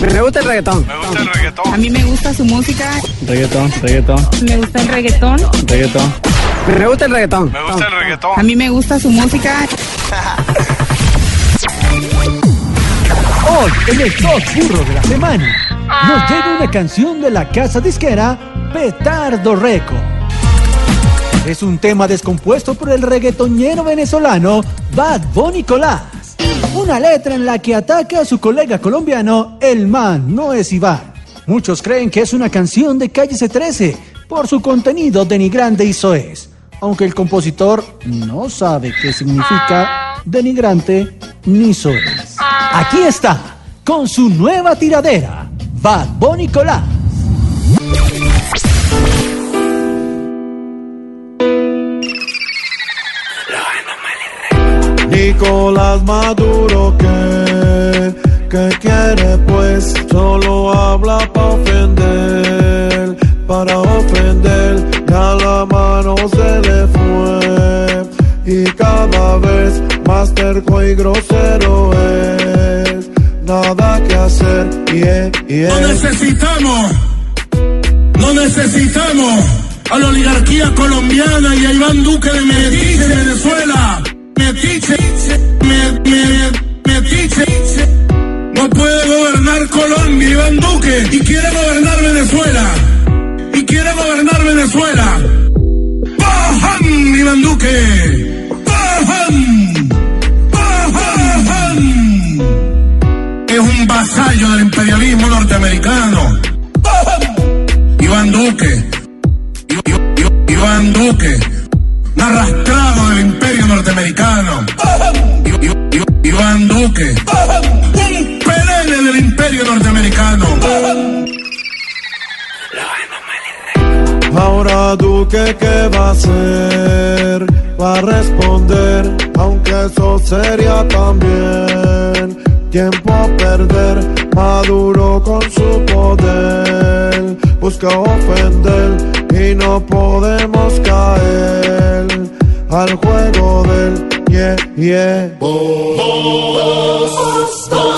Me gusta el reggaetón. Me gusta el reggaetón. A mí me gusta su música. Reggaetón, reggaetón, Me gusta el reggaetón. reggaetón. Me gusta el reggaetón. Me gusta el reggaetón. A mí me gusta su música. Hoy, en el Top Burro de la Semana, nos llega una canción de la casa disquera Petardo Reco. Es un tema descompuesto por el reggaetonero venezolano Bad Bunny Colás. Una letra en la que ataca a su colega colombiano, el man no es Iván. Muchos creen que es una canción de Calle C13 por su contenido denigrante y soez. Aunque el compositor no sabe qué significa denigrante ni soez. Aquí está, con su nueva tiradera, Bad Bunny Colás. Nicolás Maduro que, que quiere pues solo habla para ofender, para ofender, ya la mano se le fue. Y cada vez más terco y grosero es, nada que hacer, yeah, yeah. No necesitamos, no necesitamos. A la oligarquía colombiana y a Iván Duque de Metiche de Venezuela. Metiche, me, me, Metiche. No puede gobernar Colombia Iván Duque y quiere gobernar Venezuela. Y quiere gobernar Venezuela. ¡Bajan, Iván Duque! ¡Bajan! ¡Bajan! Es un vasallo del imperialismo norteamericano. Iván Duque. Iván Duque. Imperio norteamericano. Iván Duque. Un perenne del imperio norteamericano. Ahora Duque, ¿qué va a hacer? Va a responder, aunque eso sería también tiempo a perder. Maduro con su poder busca ofender y no podemos al juego del yeah, yeah. Vos, vos, vos.